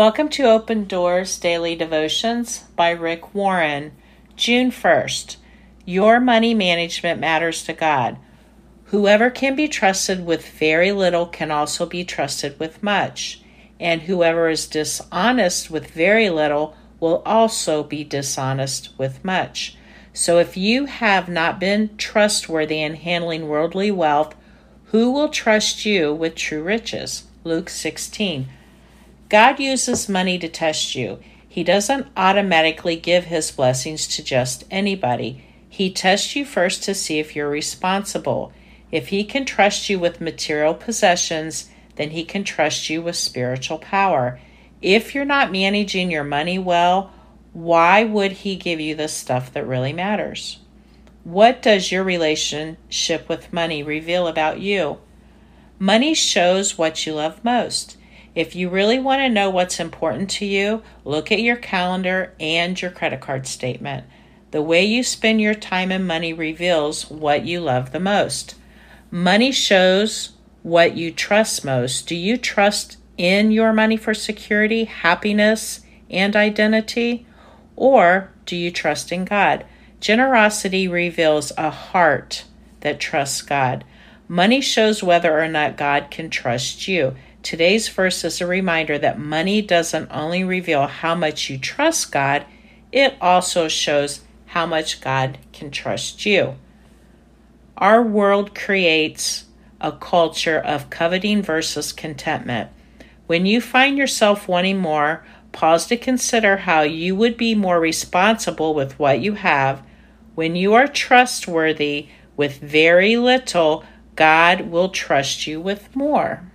Welcome to Open Doors Daily Devotions by Rick Warren. June 1st. Your money management matters to God. Whoever can be trusted with very little can also be trusted with much. And whoever is dishonest with very little will also be dishonest with much. So if you have not been trustworthy in handling worldly wealth, who will trust you with true riches? Luke 16. God uses money to test you. He doesn't automatically give his blessings to just anybody. He tests you first to see if you're responsible. If he can trust you with material possessions, then he can trust you with spiritual power. If you're not managing your money well, why would he give you the stuff that really matters? What does your relationship with money reveal about you? Money shows what you love most. If you really want to know what's important to you, look at your calendar and your credit card statement. The way you spend your time and money reveals what you love the most. Money shows what you trust most. Do you trust in your money for security, happiness, and identity? Or do you trust in God? Generosity reveals a heart that trusts God. Money shows whether or not God can trust you. Today's verse is a reminder that money doesn't only reveal how much you trust God, it also shows how much God can trust you. Our world creates a culture of coveting versus contentment. When you find yourself wanting more, pause to consider how you would be more responsible with what you have. When you are trustworthy with very little, God will trust you with more.